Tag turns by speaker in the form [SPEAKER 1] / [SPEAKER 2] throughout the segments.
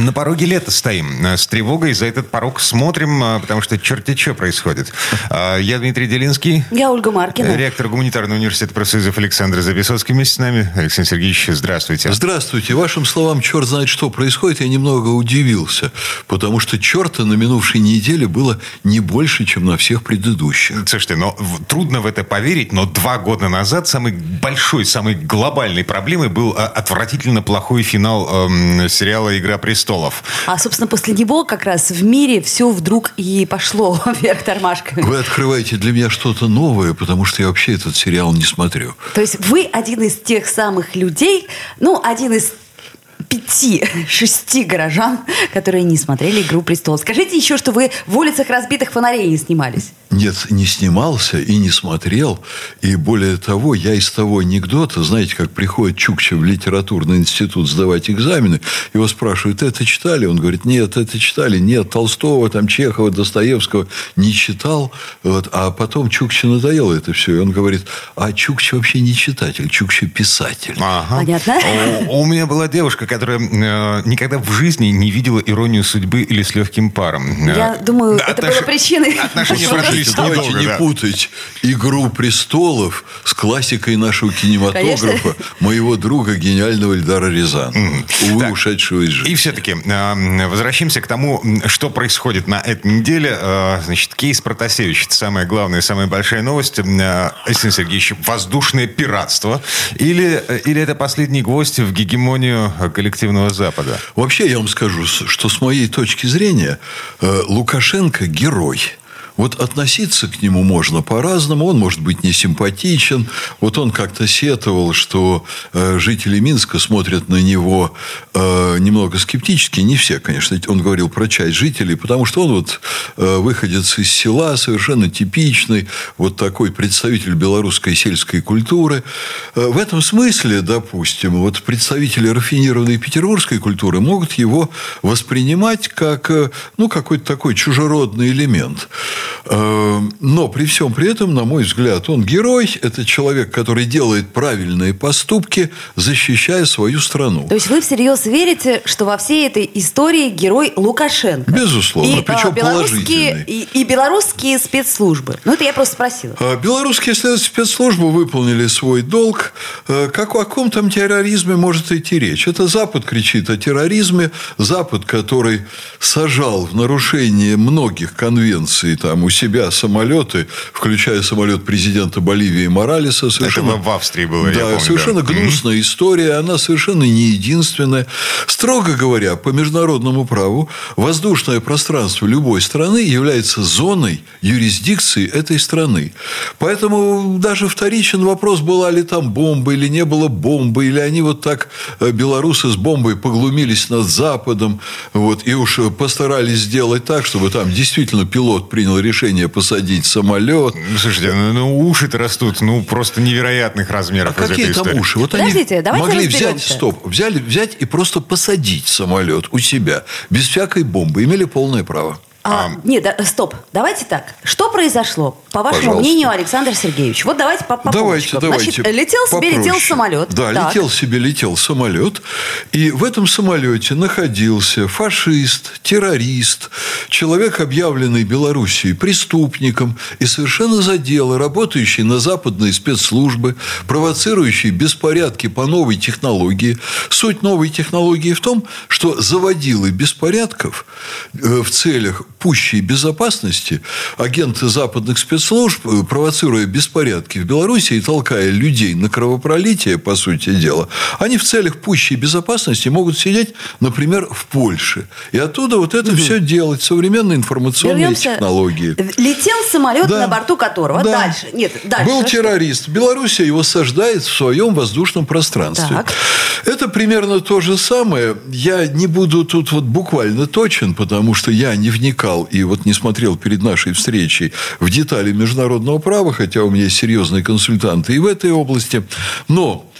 [SPEAKER 1] На пороге лета стоим. С тревогой за этот порог смотрим, а, потому что черти что происходит. А, я Дмитрий Делинский.
[SPEAKER 2] Я Ольга Маркина.
[SPEAKER 1] Ректор гуманитарного университета профсоюзов Александр Записоцкий вместе с нами. Александр Сергеевич, здравствуйте.
[SPEAKER 3] Здравствуйте. Вашим словам, черт знает, что происходит, я немного удивился. Потому что черта на минувшей неделе было не больше, чем на всех предыдущих.
[SPEAKER 1] Слушайте, но трудно в это поверить, но два года назад самой большой, самой глобальной проблемой был отвратительно плохой финал эм, сериала «Игра престолов» престолов.
[SPEAKER 2] А, собственно, после него как раз в мире все вдруг и пошло вверх тормашками.
[SPEAKER 3] Вы открываете для меня что-то новое, потому что я вообще этот сериал не смотрю.
[SPEAKER 2] То есть вы один из тех самых людей, ну, один из пяти-шести горожан, которые не смотрели «Игру престолов». Скажите еще, что вы в улицах разбитых фонарей не снимались.
[SPEAKER 3] Нет, не снимался и не смотрел. И более того, я из того анекдота, знаете, как приходит Чукча в литературный институт сдавать экзамены, его спрашивают, это читали? Он говорит, нет, это читали. Нет, Толстого, там, Чехова, Достоевского не читал. Вот. А потом Чукче надоело это все. И он говорит, а Чукча вообще не читатель, Чукча писатель.
[SPEAKER 2] Ага. Понятно.
[SPEAKER 1] У, у меня была девушка, которая э, никогда в жизни не видела иронию судьбы или с легким паром.
[SPEAKER 2] Я думаю, Отнош... это было причиной.
[SPEAKER 1] Отношения прошли
[SPEAKER 3] Давайте недолго, не да. путать «Игру престолов» с классикой нашего кинематографа Конечно. моего друга, гениального Эльдара Рязана, mm. увы, так. ушедшего из жизни.
[SPEAKER 1] И все-таки э, возвращаемся к тому, что происходит на этой неделе. Э, значит, кейс Протасевич. Это самая главная, самая большая новость. Э, Александр Сергеевич, воздушное пиратство. Или, или это последний гвоздь в гегемонию коллективного Запада?
[SPEAKER 3] Вообще, я вам скажу, что с моей точки зрения Лукашенко – герой – вот относиться к нему можно по-разному. Он может быть не симпатичен. Вот он как-то сетовал, что э, жители Минска смотрят на него э, немного скептически. Не все, конечно. Он говорил про часть жителей, потому что он вот э, выходец из села, совершенно типичный, вот такой представитель белорусской сельской культуры. Э, в этом смысле, допустим, вот представители рафинированной петербургской культуры могут его воспринимать как э, ну, какой-то такой чужеродный элемент. Эм, но при всем при этом, на мой взгляд, он герой. Это человек, который делает правильные поступки, защищая свою страну.
[SPEAKER 2] То есть вы всерьез верите, что во всей этой истории герой Лукашенко?
[SPEAKER 3] Безусловно, и, причем а,
[SPEAKER 2] белорусские, и, и белорусские спецслужбы. Ну, это я просто спросила.
[SPEAKER 3] А, белорусские спецслужбы выполнили свой долг. А, как о каком там терроризме может идти речь? Это Запад кричит о терроризме. Запад, который сажал в нарушение многих конвенций там, там у себя самолеты, включая самолет президента Боливии Моралеса.
[SPEAKER 1] Совершенно, Это в Австрии было,
[SPEAKER 3] Да,
[SPEAKER 1] помню,
[SPEAKER 3] совершенно да. гнусная mm-hmm. история. Она совершенно не единственная. Строго говоря, по международному праву, воздушное пространство любой страны является зоной юрисдикции этой страны. Поэтому даже вторичен вопрос, была ли там бомба или не было бомбы, или они вот так, э, белорусы с бомбой поглумились над Западом, вот, и уж постарались сделать так, чтобы там действительно пилот принял решение посадить самолет.
[SPEAKER 1] Слушайте, ну, ну уши-то растут, ну, просто невероятных размеров.
[SPEAKER 3] А какие там уши? Вот
[SPEAKER 2] Подождите,
[SPEAKER 3] они
[SPEAKER 2] давайте
[SPEAKER 3] могли
[SPEAKER 2] разберемся.
[SPEAKER 3] взять, стоп, взяли, взять и просто посадить самолет у себя, без всякой бомбы, имели полное право.
[SPEAKER 2] А, а, нет, да, стоп. Давайте так. Что произошло, по вашему Пожалуйста. мнению, Александр Сергеевич? Вот давайте по, по
[SPEAKER 3] Давайте, давайте.
[SPEAKER 2] Значит, летел себе, попроще. летел самолет.
[SPEAKER 3] Да, так. летел себе, летел самолет. И в этом самолете находился фашист, террорист, человек, объявленный Белоруссией преступником и совершенно за дело, работающий на западные спецслужбы, провоцирующий беспорядки по новой технологии. Суть новой технологии в том, что заводилы беспорядков э, в целях пущей безопасности агенты западных спецслужб, э, провоцируя беспорядки в Беларуси и толкая людей на кровопролитие, по сути дела, они в целях пущей безопасности могут сидеть, например, в Польше. И оттуда вот это угу. все делать. Современные информационные Вернемся. технологии.
[SPEAKER 2] Летел самолет, да. на борту которого да. дальше. Нет, дальше.
[SPEAKER 3] Был террорист. Белоруссия его саждает в своем воздушном пространстве. Так. Это примерно то же самое. Я не буду тут вот буквально точен, потому что я не вникал вникал и вот не смотрел перед нашей встречей в детали международного права, хотя у меня есть серьезные консультанты и в этой области. Но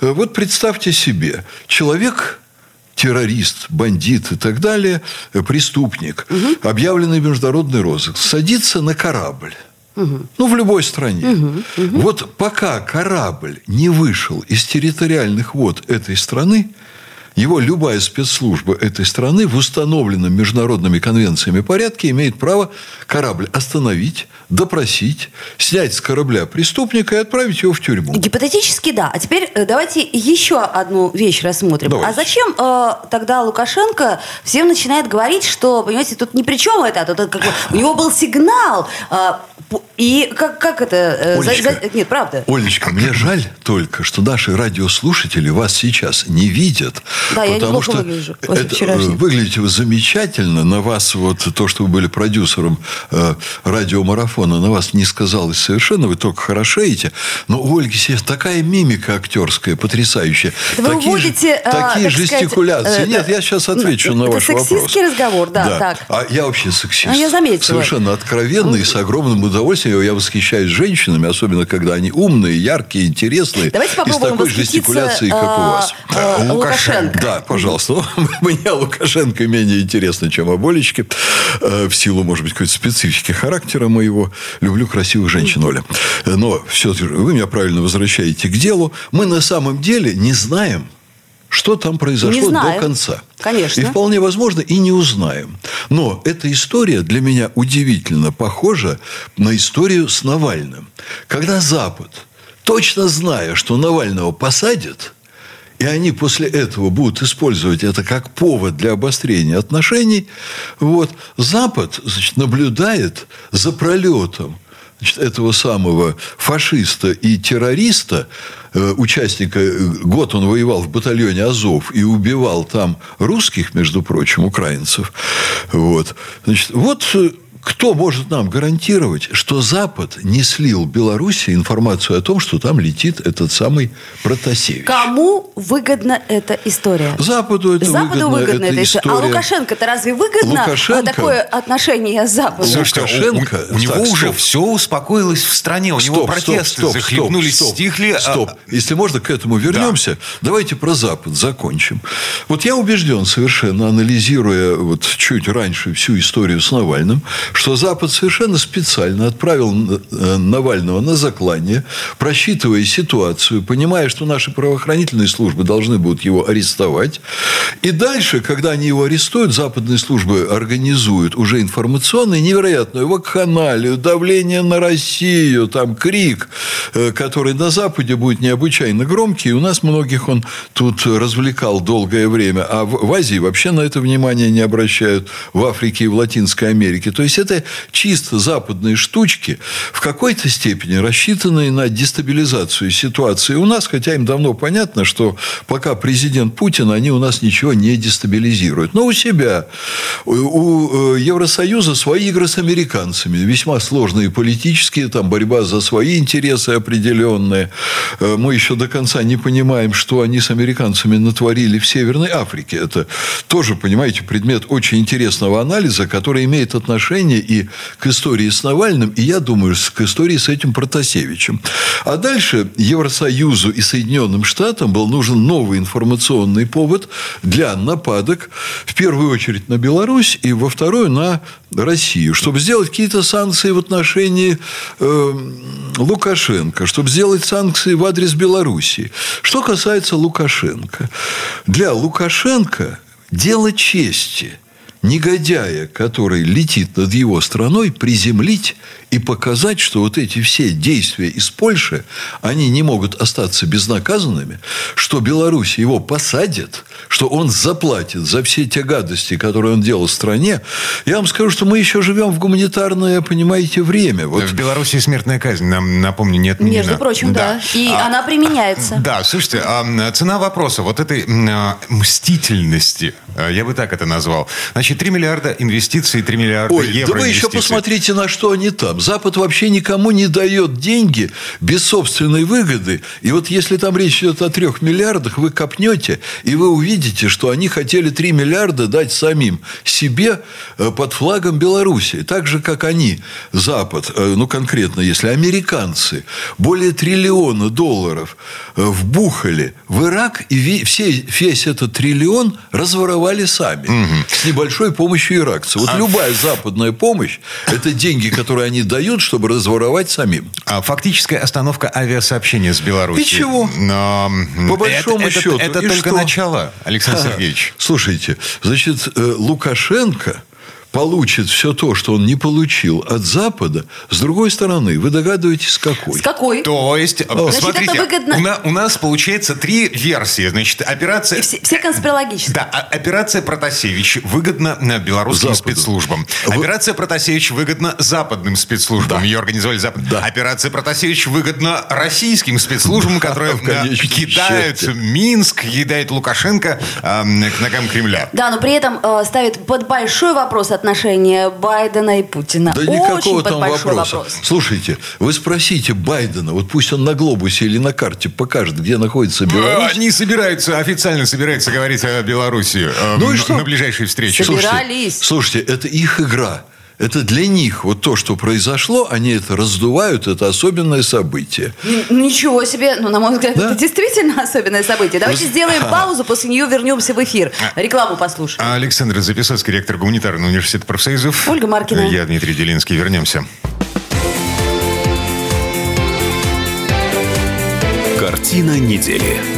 [SPEAKER 3] э, вот представьте себе, человек террорист, бандит и так далее, э, преступник, угу. объявленный международный розыск, садится на корабль. Угу. Ну, в любой стране. Угу, угу. Вот пока корабль не вышел из территориальных вод этой страны, его любая спецслужба этой страны в установленном международными конвенциями порядке имеет право корабль остановить, допросить, снять с корабля преступника и отправить его в тюрьму.
[SPEAKER 2] Гипотетически да. А теперь э, давайте еще одну вещь рассмотрим. Давайте. А зачем э, тогда Лукашенко всем начинает говорить, что, понимаете, тут ни при чем это, а тут как бы, у него был сигнал, э, и как, как это... Э,
[SPEAKER 3] Олечка, за, нет, правда. Олечка, мне жаль только, что наши радиослушатели вас сейчас не видят.
[SPEAKER 2] Да, я неплохо что выгляжу
[SPEAKER 3] это, э, Выглядите вы замечательно. На вас вот то, что вы были продюсером э, радиомарафона, на вас не сказалось совершенно. Вы только хорошеете. Но у Ольги Сеев такая мимика актерская, потрясающая.
[SPEAKER 2] Да
[SPEAKER 3] такие
[SPEAKER 2] вы уводите,
[SPEAKER 3] же, такие э, жестикуляции. Сказать, Нет, я сейчас отвечу
[SPEAKER 2] на
[SPEAKER 3] ваш вопрос.
[SPEAKER 2] сексистский разговор, да, да. Так.
[SPEAKER 3] А я вообще сексист. А
[SPEAKER 2] я заметила.
[SPEAKER 3] Совершенно откровенный, с огромным удовольствием. Я восхищаюсь женщинами, особенно когда они умные, яркие, интересные.
[SPEAKER 2] Давайте попробуем
[SPEAKER 3] и с такой жестикуляцией, как у вас.
[SPEAKER 2] Лукашенко. Лукашенко.
[SPEAKER 3] Да, пожалуйста. Мне Лукашенко менее интересно, чем Аболечки. Э, в силу, может быть, какой-то специфики характера моего. Люблю красивых женщин, Оля. Но все вы меня правильно возвращаете к делу. Мы на самом деле не знаем, что там произошло до конца.
[SPEAKER 2] Конечно.
[SPEAKER 3] И вполне возможно, и не узнаем. Но эта история для меня удивительно похожа на историю с Навальным. Когда Запад, точно зная, что Навального посадят, и они после этого будут использовать это как повод для обострения отношений, вот, Запад значит, наблюдает за пролетом значит, этого самого фашиста и террориста, э, участника, э, год он воевал в батальоне Азов и убивал там русских, между прочим, украинцев. Вот, значит, вот э, кто может нам гарантировать, что Запад не слил Беларуси информацию о том, что там летит этот самый Протасевич?
[SPEAKER 2] Кому выгодна эта история?
[SPEAKER 3] Западу это
[SPEAKER 2] Западу
[SPEAKER 3] выгодна,
[SPEAKER 2] выгодна эта история. А Лукашенко-то разве выгодно
[SPEAKER 3] Лукашенко...
[SPEAKER 2] такое отношение с Западом?
[SPEAKER 1] Слушайте, Лукашенко... у, у, у него так, уже все успокоилось в стране. У стоп, него протесты стоп, стоп, захлебнулись, стоп, стихли.
[SPEAKER 3] А стоп. А... Если можно, к этому вернемся. Да. Давайте про Запад закончим. Вот я убежден совершенно, анализируя вот чуть раньше всю историю с Навальным, что Запад совершенно специально отправил э, Навального на заклание, просчитывая ситуацию, понимая, что наши правоохранительные службы должны будут его арестовать. И дальше, когда они его арестуют, западные службы организуют уже информационную невероятную вакханалию, давление на Россию, там крик, э, который на Западе будет необычайно громкий. У нас многих он тут развлекал долгое время, а в Азии вообще на это внимание не обращают, в Африке и в Латинской Америке. То есть, это это чисто западные штучки, в какой-то степени рассчитанные на дестабилизацию ситуации у нас, хотя им давно понятно, что пока президент Путин, они у нас ничего не дестабилизируют. Но у себя, у э, Евросоюза свои игры с американцами, весьма сложные политические, там борьба за свои интересы определенные. Э, мы еще до конца не понимаем, что они с американцами натворили в Северной Африке. Это тоже, понимаете, предмет очень интересного анализа, который имеет отношение и к истории с Навальным, и, я думаю, к истории с этим Протасевичем. А дальше Евросоюзу и Соединенным Штатам был нужен новый информационный повод для нападок, в первую очередь на Беларусь, и во вторую на Россию, чтобы сделать какие-то санкции в отношении э, Лукашенко, чтобы сделать санкции в адрес Белоруссии. Что касается Лукашенко. Для Лукашенко дело чести – негодяя, который летит над его страной, приземлить и показать, что вот эти все действия из Польши, они не могут остаться безнаказанными, что Беларусь его посадит, что он заплатит за все те гадости, которые он делал в стране. Я вам скажу, что мы еще живем в гуманитарное, понимаете, время.
[SPEAKER 1] Вот. В Беларуси смертная казнь, нам, напомню, не отменена.
[SPEAKER 2] Между прочим, да. да. И а, она применяется.
[SPEAKER 1] Да, слушайте, а цена вопроса вот этой а, мстительности, а, я бы так это назвал. Значит, 3 миллиарда инвестиций, 3 миллиарда
[SPEAKER 3] Ой,
[SPEAKER 1] евро
[SPEAKER 3] да вы еще посмотрите, на что они там там. Запад вообще никому не дает деньги без собственной выгоды. И вот если там речь идет о трех миллиардах, вы копнете, и вы увидите, что они хотели 3 миллиарда дать самим себе э, под флагом Беларуси. Так же, как они, Запад, э, ну, конкретно, если американцы, более триллиона долларов э, вбухали в Ирак, и все, весь этот триллион разворовали сами. Угу. С небольшой помощью иракцев. Вот а... любая западная помощь – это деньги, которые они дают, чтобы разворовать самим.
[SPEAKER 1] А фактическая остановка авиасообщения с Беларусью.
[SPEAKER 3] И чего?
[SPEAKER 1] Но...
[SPEAKER 3] По большому
[SPEAKER 1] это,
[SPEAKER 3] счету.
[SPEAKER 1] Это, это только что? начало, Александр Сергеевич.
[SPEAKER 3] Слушайте, значит, э, Лукашенко получит все то, что он не получил от Запада, с другой стороны, вы догадываетесь, с какой?
[SPEAKER 2] С какой?
[SPEAKER 1] То есть, О. смотрите, Значит, выгодно... у, на, у нас получается три версии. Значит, операция...
[SPEAKER 2] И все, все конспирологические.
[SPEAKER 1] Да, а, операция Протасевич выгодна белорусским Западу. спецслужбам. Вы... Операция Протасевич выгодна западным спецслужбам. Да. Ее организовали Запад. Да. Операция Протасевич выгодна российским спецслужбам, которые кидают Минск, кидают Лукашенко к ногам Кремля.
[SPEAKER 2] Да, но при этом э, ставит под большой вопрос отношения Байдена и Путина.
[SPEAKER 3] Да никакого там вопроса. Вопрос. Слушайте, вы спросите Байдена, вот пусть он на глобусе или на карте покажет, где находится Беларусь.
[SPEAKER 1] Они собираются, официально собираются говорить о Беларуси э, ну и что? на ближайшей встрече.
[SPEAKER 2] Собирались.
[SPEAKER 3] Слушайте, слушайте, это их игра это для них вот то, что произошло, они это раздувают, это особенное событие.
[SPEAKER 2] Ничего себе, ну, на мой взгляд, да? это действительно особенное событие. Давайте Вы... сделаем паузу, после нее вернемся в эфир. А, Рекламу послушаем.
[SPEAKER 1] Александр Записоцкий, ректор гуманитарного университета профсоюзов.
[SPEAKER 2] Ольга Маркина.
[SPEAKER 1] Я Дмитрий Делинский. Вернемся.
[SPEAKER 4] Картина недели.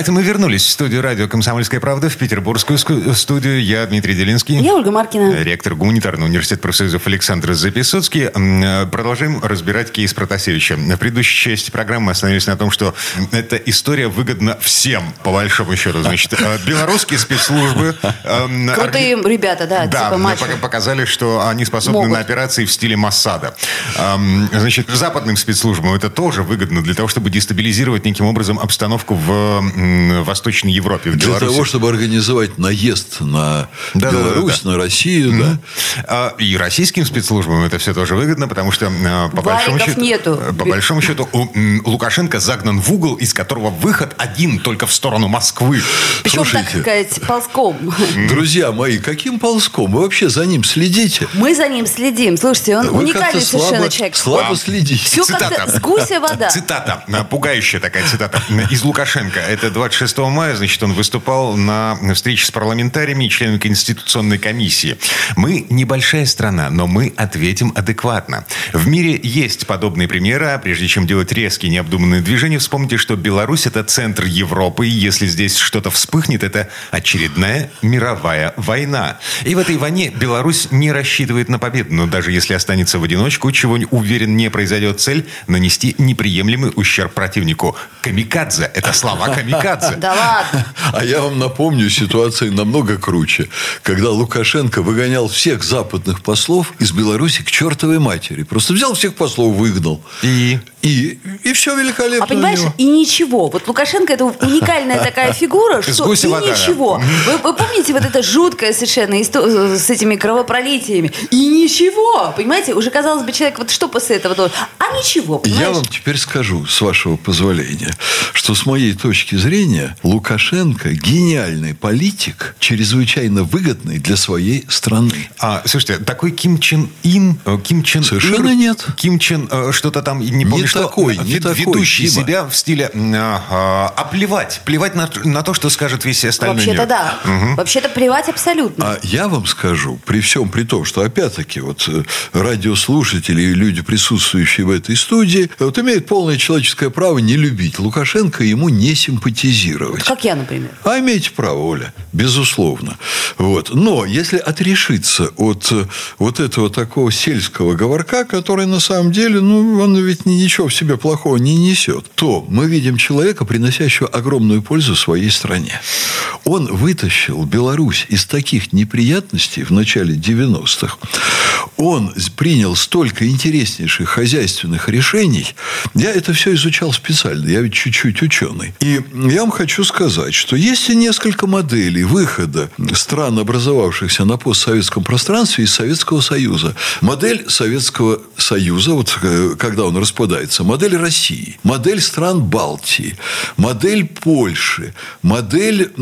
[SPEAKER 1] А это мы вернулись в студию радио «Комсомольская правда» в петербургскую студию. Я Дмитрий Делинский.
[SPEAKER 2] Я Ольга Маркина.
[SPEAKER 1] Ректор гуманитарного университета профсоюзов Александр Записоцкий. Э, продолжаем разбирать кейс Протасевича. В предыдущей части программы мы остановились на том, что эта история выгодна всем, по большому счету. Значит, э, белорусские спецслужбы...
[SPEAKER 2] Э, Крутые ребята, да,
[SPEAKER 1] да типа показали, что они способны Могут. на операции в стиле Массада. Значит, западным спецслужбам это тоже выгодно для того, чтобы дестабилизировать неким образом обстановку в Восточной Европе, в
[SPEAKER 3] Для
[SPEAKER 1] Беларуси.
[SPEAKER 3] того, чтобы организовать наезд на да, Беларусь, да, да. на Россию, mm-hmm.
[SPEAKER 1] да. И российским спецслужбам это все тоже выгодно, потому что а, по большому счету,
[SPEAKER 2] нету.
[SPEAKER 1] по большому счету Лукашенко загнан в угол, из которого выход один только в сторону Москвы.
[SPEAKER 2] Причем, Слушайте, так сказать, ползком.
[SPEAKER 3] Друзья мои, каким ползком? Вы вообще за ним следите?
[SPEAKER 2] Мы за ним следим. Слушайте, он Вы уникальный совершенно
[SPEAKER 3] слабо,
[SPEAKER 2] человек.
[SPEAKER 3] Слабо следите.
[SPEAKER 2] Все как-то с гуся вода.
[SPEAKER 1] Цитата, пугающая такая цитата из Лукашенко. Это 26 мая, значит, он выступал на встрече с парламентариями и членами Конституционной комиссии. Мы небольшая страна, но мы ответим адекватно. В мире есть подобные примеры, а прежде чем делать резкие необдуманные движения, вспомните, что Беларусь – это центр Европы, и если здесь что-то вспыхнет, это очередная мировая война. И в этой войне Беларусь не рассчитывает на победу, но даже если останется в одиночку, чего, уверен, не произойдет цель – нанести неприемлемый ущерб противнику. Камикадзе – это слова камикадзе камикадзе.
[SPEAKER 2] Да ладно.
[SPEAKER 3] А я вам напомню, ситуация намного круче. Когда Лукашенко выгонял всех западных послов из Беларуси к чертовой матери. Просто взял всех послов, выгнал.
[SPEAKER 1] И?
[SPEAKER 3] И, и все великолепно.
[SPEAKER 2] А понимаешь, и ничего. Вот Лукашенко это уникальная такая фигура, что и ничего. Вы, вы помните вот это жуткое совершенно история с этими кровопролитиями? И ничего. Понимаете, уже казалось бы, человек вот что после этого должен? А ничего, понимаешь?
[SPEAKER 3] Я вам теперь скажу, с вашего позволения, что с моей точки зрения Лукашенко гениальный политик, чрезвычайно выгодный для своей страны.
[SPEAKER 1] А, слушайте, такой Ким Чен Ин, э, Ким Чен
[SPEAKER 3] Совершенно Ир, нет.
[SPEAKER 1] Ким Чен э, что-то там, не помню,
[SPEAKER 3] не
[SPEAKER 1] что,
[SPEAKER 3] такой, не
[SPEAKER 1] вед,
[SPEAKER 3] такой,
[SPEAKER 1] ведущий
[SPEAKER 3] Дима.
[SPEAKER 1] себя в стиле а, а, плевать, плевать на, на то, что скажет весь остальной
[SPEAKER 2] Вообще-то
[SPEAKER 1] мир.
[SPEAKER 2] да. Угу. Вообще-то плевать абсолютно.
[SPEAKER 3] А я вам скажу, при всем при том, что опять-таки вот э, радиослушатели и люди, присутствующие в этой студии, вот имеют полное человеческое право не любить Лукашенко, ему не симпатизировать.
[SPEAKER 2] Как я, например.
[SPEAKER 3] А имеете право, Оля, безусловно. Вот. Но если отрешиться от э, вот этого такого сельского говорка, который на самом деле, ну, он ведь ничего в себе плохого не несет, то мы видим человека, приносящего огромную пользу своей стране. Он вытащил Беларусь из таких неприятностей в начале 90-х. Он принял столько интереснейших хозяйственных решений. Я это все изучал специально. Я ведь чуть-чуть ученый. И я вам хочу сказать, что есть и несколько моделей выхода стран, образовавшихся на постсоветском пространстве из Советского Союза. Модель Советского Союза, вот э, когда он распадается, модель России, модель стран Балтии, модель Польши, модель,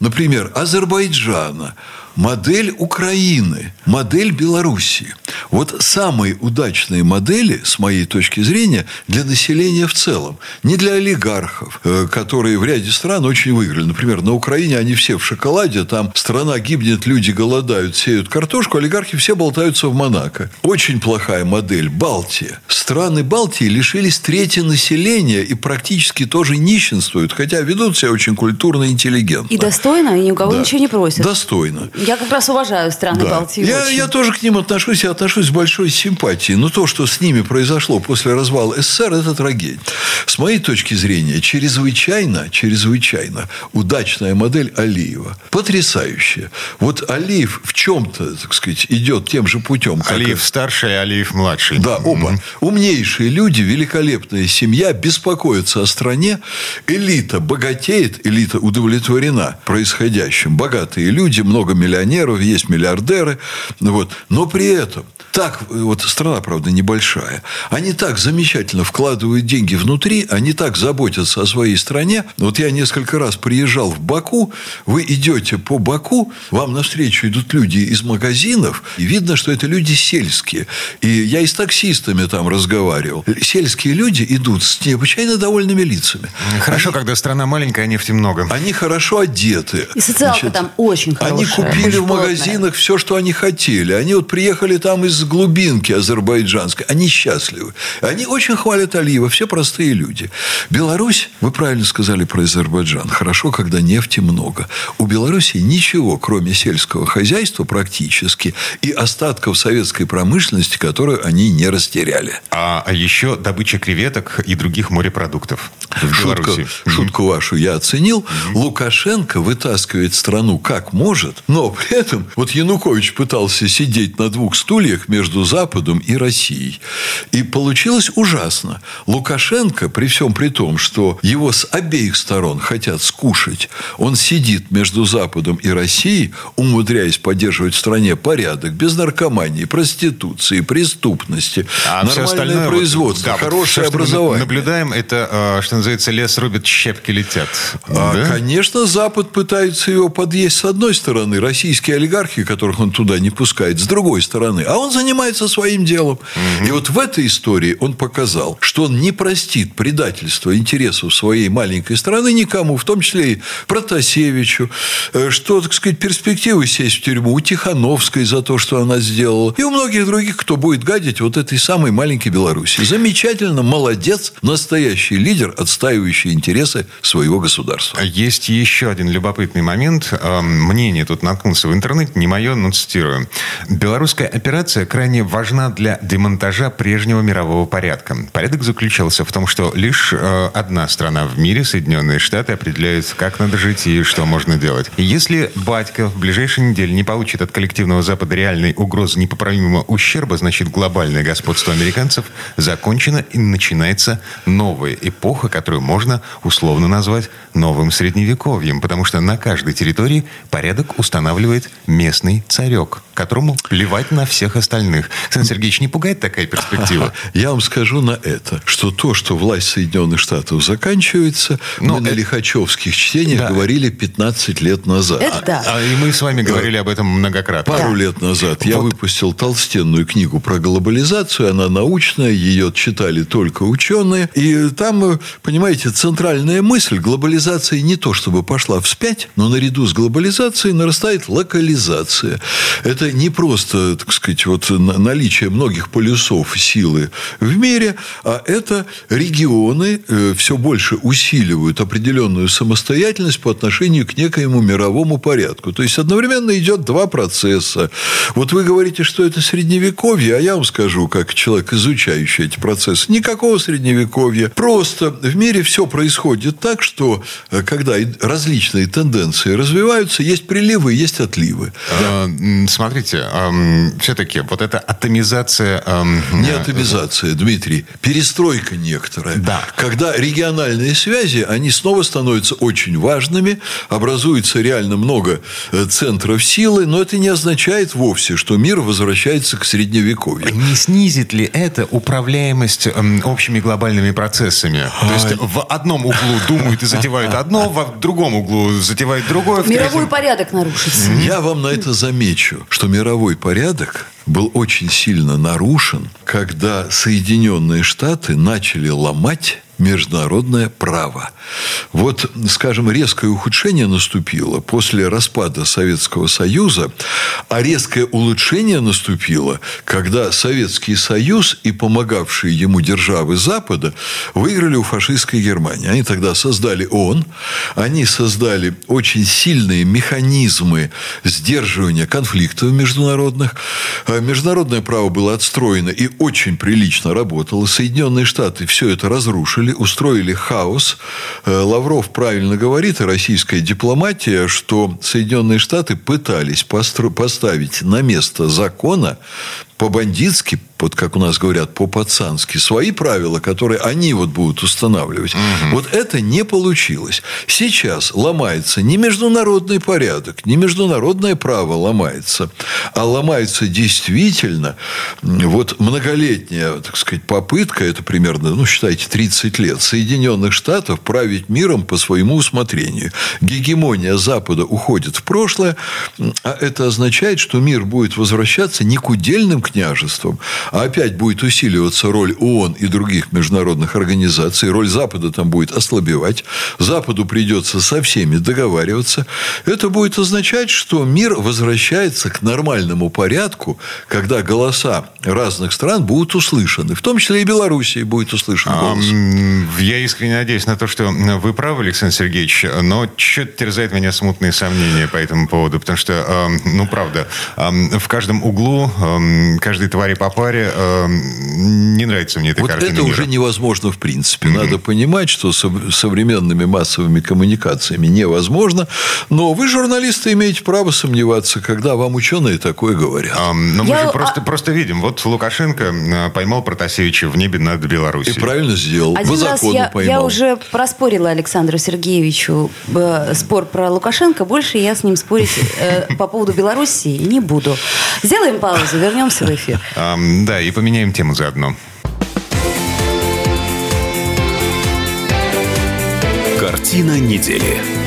[SPEAKER 3] например, Азербайджана, модель Украины, модель Белоруссии. Вот самые удачные модели, с моей точки зрения, для населения в целом. Не для олигархов, э, которые в ряде стран очень выиграли. Например, на Украине они все в шоколаде, там страна гибнет, люди голодают, сеют картошку, олигархи все болтаются в Монако. Очень плохая модель. Балтия. Страны Балтии лишились трети населения и практически тоже нищенствуют, хотя ведут себя очень культурно и интеллигентно.
[SPEAKER 2] И достойно, и ни у кого
[SPEAKER 3] Да.
[SPEAKER 2] ничего не просят.
[SPEAKER 3] Достойно.
[SPEAKER 2] Я как раз уважаю страны
[SPEAKER 3] Да.
[SPEAKER 2] Балтии.
[SPEAKER 3] Я,
[SPEAKER 2] очень.
[SPEAKER 3] я тоже к ним отношусь, я отношусь с большой симпатией. Но то, что с ними произошло после развала СССР, это трагедия. С моей точки зрения, чрезвычайно, чрезвычайно удачная модель Алиева. Потрясающая. Вот Алиев в чем-то, так сказать, идет тем же путем, как и-
[SPEAKER 1] Алиев старший, Алиев младший.
[SPEAKER 3] да, оба. Умнейшие люди, великолепная семья, беспокоятся о стране. Элита богатеет, элита удовлетворена происходящим. Богатые люди, много миллионеров, есть миллиардеры. Вот. Но при этом так, вот страна, правда, небольшая, они так замечательно вкладывают деньги внутри, они так заботятся о своей стране. Вот я несколько раз приезжал в Баку, вы идете по Баку, вам навстречу идут люди из магазинов, и видно, что это люди сельские. И я и с таксистами там разговаривал. Сельские люди идут с необычайно довольными лицами.
[SPEAKER 1] Хорошо, когда страна маленькая, а нефти много.
[SPEAKER 3] Они хорошо одеты.
[SPEAKER 2] И социалка там очень
[SPEAKER 3] Они
[SPEAKER 2] хорошая,
[SPEAKER 3] купили
[SPEAKER 2] очень
[SPEAKER 3] в
[SPEAKER 2] плотная.
[SPEAKER 3] магазинах все, что они хотели. Они вот приехали там из глубинки азербайджанской. Они счастливы. Они очень хвалят Алиева. Все простые люди. Беларусь, вы правильно сказали про Азербайджан. Хорошо, когда нефти много. У Беларуси ничего, кроме сельского хозяйства практически и остатков советской промышленности, которую они не растеряли.
[SPEAKER 1] А еще добыча креветок и других морепродуктов в
[SPEAKER 3] Шутку,
[SPEAKER 1] Беларуси.
[SPEAKER 3] шутку вашу я оценил. Лукашенко вытаскивает страну как может, но при этом вот Янукович пытался сидеть на двух стульях между Западом и Россией. И получилось ужасно. Лукашенко, при всем при том, что его с обеих сторон хотят скушать, он сидит между Западом и Россией, умудряясь поддерживать в стране порядок, без наркомании, проституции, преступности,
[SPEAKER 1] А
[SPEAKER 3] нормальное
[SPEAKER 1] остальное, вот,
[SPEAKER 3] производство,
[SPEAKER 1] да, вот
[SPEAKER 3] хорошее
[SPEAKER 1] мы
[SPEAKER 3] образование.
[SPEAKER 1] наблюдаем, это, э, что называется, лес рубит, щепки летят.
[SPEAKER 3] А,
[SPEAKER 1] Да?
[SPEAKER 3] Конечно, Запад пытается его подъесть с одной стороны, российские олигархи, которых он туда не пускает, с другой стороны, а он занимается своим делом. И вот в этой истории он показал, что он не простит предательства интересов своей маленькой страны никому, в том числе и Протасевичу, э, что, так сказать, перспективы сесть в тюрьму у Тихановской за то, что она сделала, и у многих других, кто будет гадить вот этой самой маленькой Беларуси. Замечательно, молодец, настоящий лидер, отстаивающий интересы своего государства.
[SPEAKER 1] Есть еще один любопытный момент. Эм, Мнение тут наткнулся в интернете, не мое, но цитирую. Белорусская операция, крайне важна для демонтажа прежнего мирового порядка. Порядок заключался в том, что лишь э, одна страна в мире, Соединенные Штаты, определяет, как надо жить и что можно делать. И если батька в ближайшие недели не получит от коллективного Запада реальной угрозы непоправимого ущерба, значит, глобальное господство американцев закончено и начинается новая эпоха, которую можно условно назвать новым средневековьем, потому что на каждой территории порядок устанавливает местный царек, которому плевать на всех остальных. Александр Сергеевич, не пугает такая перспектива?
[SPEAKER 3] Я вам скажу на это, что то, что власть Соединенных Штатов заканчивается, Но мы это... на лихачевских чтениях да. говорили 15 лет назад.
[SPEAKER 2] Это да.
[SPEAKER 1] А, и мы с вами говорили об этом многократно.
[SPEAKER 3] Пару да. лет назад вот. я выпустил толстенную книгу про глобализацию. Она научная, ее читали только ученые. И там, понимаете, центральная мысль глобализации не то, чтобы пошла вспять, но наряду с глобализацией нарастает локализация. Это не просто, так сказать, вот наличие многих полюсов силы в мире, а это регионы э, все больше усиливают определенную самостоятельность по отношению к некоему мировому порядку. То есть одновременно идет два процесса. Вот вы говорите, что это средневековье, а я вам скажу, как человек, изучающий эти процессы, никакого средневековья. Просто в мире все происходит так, что э, когда различные тенденции развиваются, есть приливы, есть отливы.
[SPEAKER 1] А, смотрите, все-таки вот эта атомизация...
[SPEAKER 3] Не э, атомизация, Дмитрий, перестройка некоторая.
[SPEAKER 1] Да.
[SPEAKER 3] Когда региональные связи, они снова становятся очень важными, образуется реально много э, центров силы, но это не означает вовсе, что мир возвращается к средневековью.
[SPEAKER 1] Не снизит ли это управляемость общими глобальными процессами? То есть в одном углу думают и затевают одно, в другом углу затевают другое.
[SPEAKER 2] Мировой порядок нарушится.
[SPEAKER 3] Я вам на это замечу, что мировой порядок был очень сильно нарушен, когда Соединенные Штаты начали ломать международное право. Вот, скажем, резкое ухудшение наступило после распада Советского Союза, а резкое улучшение наступило, когда Советский Союз и помогавшие ему державы Запада выиграли у фашистской Германии. Они тогда создали ООН, они создали очень сильные механизмы сдерживания конфликтов международных. А международное право было отстроено и очень прилично работало. Соединенные Штаты все это разрушили устроили, устроили хаос. Э, Лавров правильно говорит, и российская дипломатия, что Соединенные Штаты пытались поставить на место закона по-бандитски, вот как у нас говорят, по-пацански, свои правила, которые они вот будут устанавливать. Угу. Вот это не получилось. Сейчас ломается не международный порядок, не международное право ломается, а ломается действительно вот многолетняя, так сказать, попытка, это примерно, ну, считайте, 30 лет, Соединенных Штатов править миром по своему усмотрению. Гегемония Запада уходит в прошлое, а это означает, что мир будет возвращаться не к удельным княжеством, а опять будет усиливаться роль ООН и других международных организаций, роль Запада там будет ослабевать, Западу придется со всеми договариваться. Это будет означать, что мир возвращается к нормальному порядку, когда голоса разных стран будут услышаны, в том числе и Белоруссии будет услышан голос.
[SPEAKER 1] Я искренне надеюсь на то, что вы правы, Александр Сергеевич, но что-то терзает меня смутные сомнения по этому поводу, потому что, ну, правда, в каждом углу каждой твари по паре. Э, не нравится мне эта
[SPEAKER 3] вот
[SPEAKER 1] картина
[SPEAKER 3] это
[SPEAKER 1] мира.
[SPEAKER 3] уже невозможно в принципе. Mm-hmm. Надо понимать, что с современными массовыми коммуникациями невозможно. Но вы, журналисты, имеете право сомневаться, когда вам ученые такое говорят. А,
[SPEAKER 1] но Я... мы же просто, а... просто видим. Вот Лукашенко э, поймал Протасевича в небе над Беларусью.
[SPEAKER 3] И правильно сделал.
[SPEAKER 2] Один По раз я,
[SPEAKER 3] поймал.
[SPEAKER 2] я уже проспорила Александру Сергеевичу э, спор про Лукашенко. Больше я с ним спорить э, по поводу Белоруссии не буду. Сделаем паузу, вернемся в эфир.
[SPEAKER 1] Да, и поменяем тему заодно.
[SPEAKER 4] Картина недели.